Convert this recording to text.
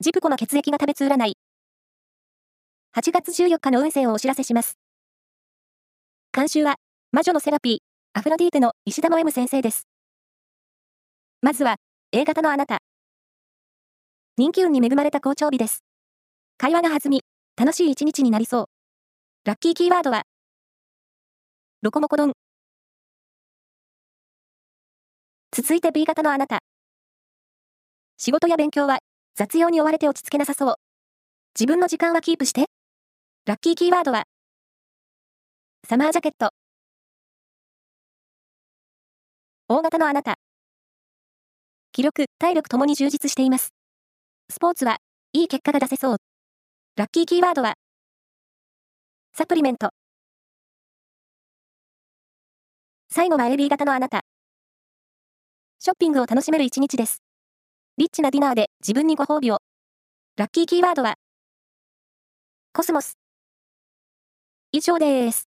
ジプコの血液が食べつ占い。8月14日の運勢をお知らせします。監修は、魔女のセラピー、アフロディーテの石田の M 先生です。まずは、A 型のあなた。人気運に恵まれた好調日です。会話が弾み、楽しい一日になりそう。ラッキーキーワードは、ロコモコ丼。続いて B 型のあなた。仕事や勉強は雑用に追われて落ち着けなさそう。自分の時間はキープして。ラッキーキーワードは、サマージャケット。大型のあなた。気力、体力ともに充実しています。スポーツは、いい結果が出せそう。ラッキーキーワードは、サプリメント。最後は AB 型のあなた。ショッピングを楽しめる一日です。リッチなディナーで自分にご褒美を。ラッキーキーワードは、コスモス。以上です。